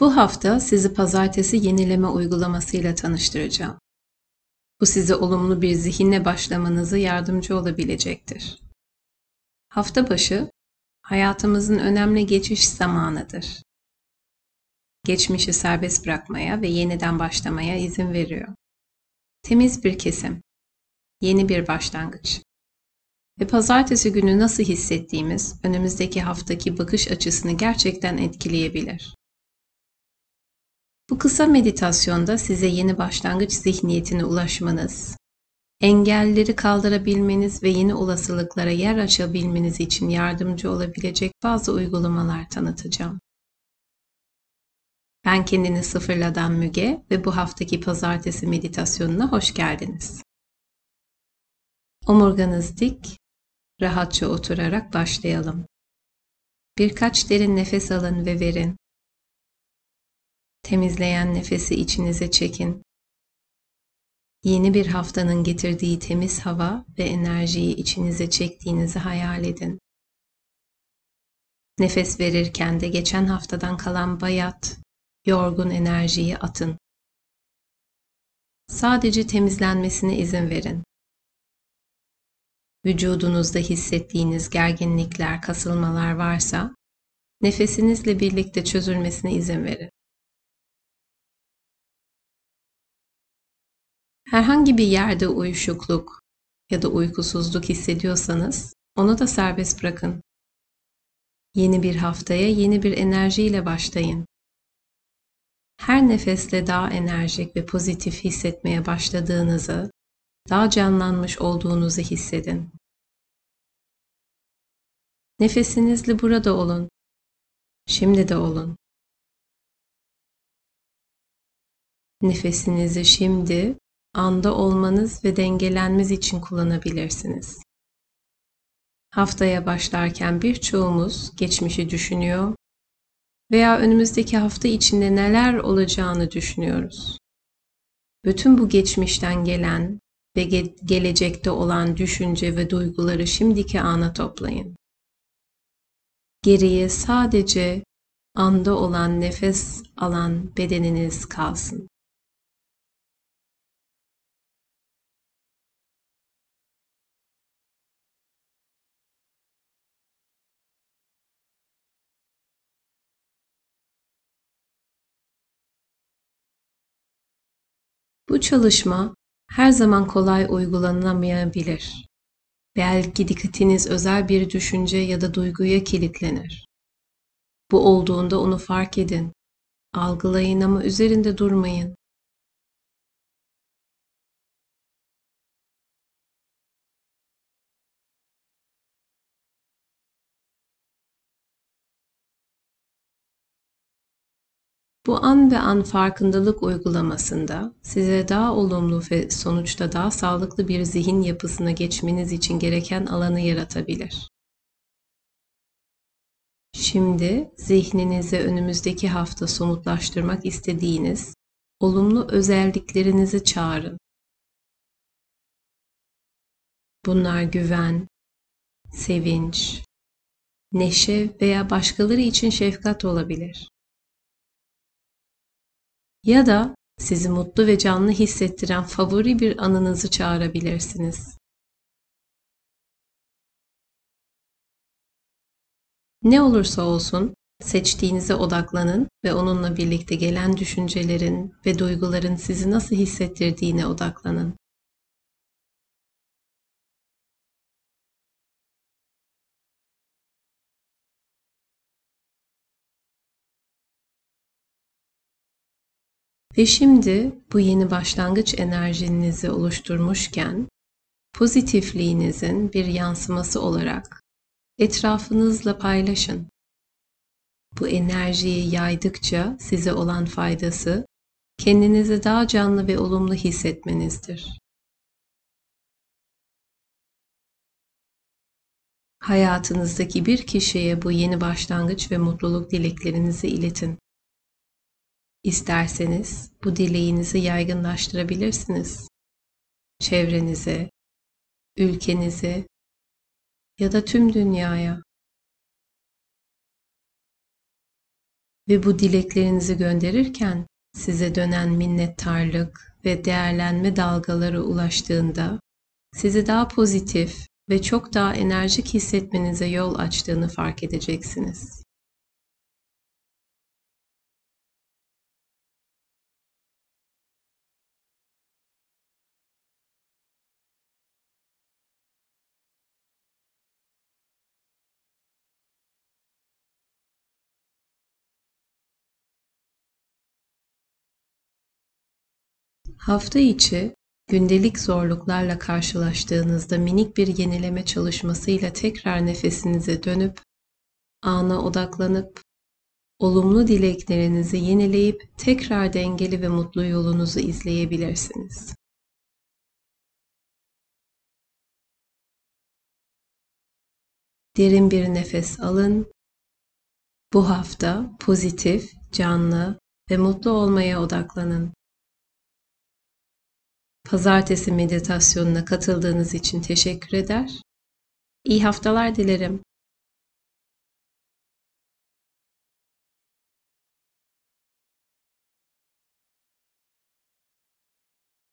Bu hafta sizi pazartesi yenileme uygulamasıyla tanıştıracağım. Bu size olumlu bir zihinle başlamanızı yardımcı olabilecektir. Hafta başı hayatımızın önemli geçiş zamanıdır. Geçmişi serbest bırakmaya ve yeniden başlamaya izin veriyor. Temiz bir kesim, yeni bir başlangıç. Ve pazartesi günü nasıl hissettiğimiz önümüzdeki haftaki bakış açısını gerçekten etkileyebilir. Bu kısa meditasyonda size yeni başlangıç zihniyetine ulaşmanız, engelleri kaldırabilmeniz ve yeni olasılıklara yer açabilmeniz için yardımcı olabilecek bazı uygulamalar tanıtacağım. Ben kendini sıfırladan Müge ve bu haftaki pazartesi meditasyonuna hoş geldiniz. Omurganız dik, rahatça oturarak başlayalım. Birkaç derin nefes alın ve verin. Temizleyen nefesi içinize çekin. Yeni bir haftanın getirdiği temiz hava ve enerjiyi içinize çektiğinizi hayal edin. Nefes verirken de geçen haftadan kalan bayat, yorgun enerjiyi atın. Sadece temizlenmesine izin verin. Vücudunuzda hissettiğiniz gerginlikler, kasılmalar varsa nefesinizle birlikte çözülmesine izin verin. Herhangi bir yerde uyuşukluk ya da uykusuzluk hissediyorsanız onu da serbest bırakın. Yeni bir haftaya yeni bir enerjiyle başlayın. Her nefesle daha enerjik ve pozitif hissetmeye başladığınızı, daha canlanmış olduğunuzu hissedin. Nefesinizle burada olun. Şimdi de olun. Nefesinizi şimdi anda olmanız ve dengelenmeniz için kullanabilirsiniz. Haftaya başlarken birçoğumuz geçmişi düşünüyor veya önümüzdeki hafta içinde neler olacağını düşünüyoruz. Bütün bu geçmişten gelen ve ge- gelecekte olan düşünce ve duyguları şimdiki ana toplayın. Geriye sadece anda olan nefes alan bedeniniz kalsın. Bu çalışma her zaman kolay uygulanamayabilir. Belki dikkatiniz özel bir düşünce ya da duyguya kilitlenir. Bu olduğunda onu fark edin. Algılayın ama üzerinde durmayın. Bu an ve an farkındalık uygulamasında size daha olumlu ve sonuçta daha sağlıklı bir zihin yapısına geçmeniz için gereken alanı yaratabilir. Şimdi zihninize önümüzdeki hafta somutlaştırmak istediğiniz olumlu özelliklerinizi çağırın. Bunlar güven, sevinç, neşe veya başkaları için şefkat olabilir ya da sizi mutlu ve canlı hissettiren favori bir anınızı çağırabilirsiniz. Ne olursa olsun seçtiğinize odaklanın ve onunla birlikte gelen düşüncelerin ve duyguların sizi nasıl hissettirdiğine odaklanın. Ve şimdi bu yeni başlangıç enerjinizi oluşturmuşken pozitifliğinizin bir yansıması olarak etrafınızla paylaşın. Bu enerjiyi yaydıkça size olan faydası kendinizi daha canlı ve olumlu hissetmenizdir. Hayatınızdaki bir kişiye bu yeni başlangıç ve mutluluk dileklerinizi iletin. İsterseniz bu dileğinizi yaygınlaştırabilirsiniz. Çevrenize, ülkenize ya da tüm dünyaya. ve bu dileklerinizi gönderirken size dönen minnettarlık ve değerlenme dalgaları ulaştığında sizi daha pozitif ve çok daha enerjik hissetmenize yol açtığını fark edeceksiniz. Hafta içi gündelik zorluklarla karşılaştığınızda minik bir yenileme çalışmasıyla tekrar nefesinize dönüp ana odaklanıp olumlu dileklerinizi yenileyip tekrar dengeli ve mutlu yolunuzu izleyebilirsiniz. Derin bir nefes alın. Bu hafta pozitif, canlı ve mutlu olmaya odaklanın. Pazartesi meditasyonuna katıldığınız için teşekkür eder. İyi haftalar dilerim.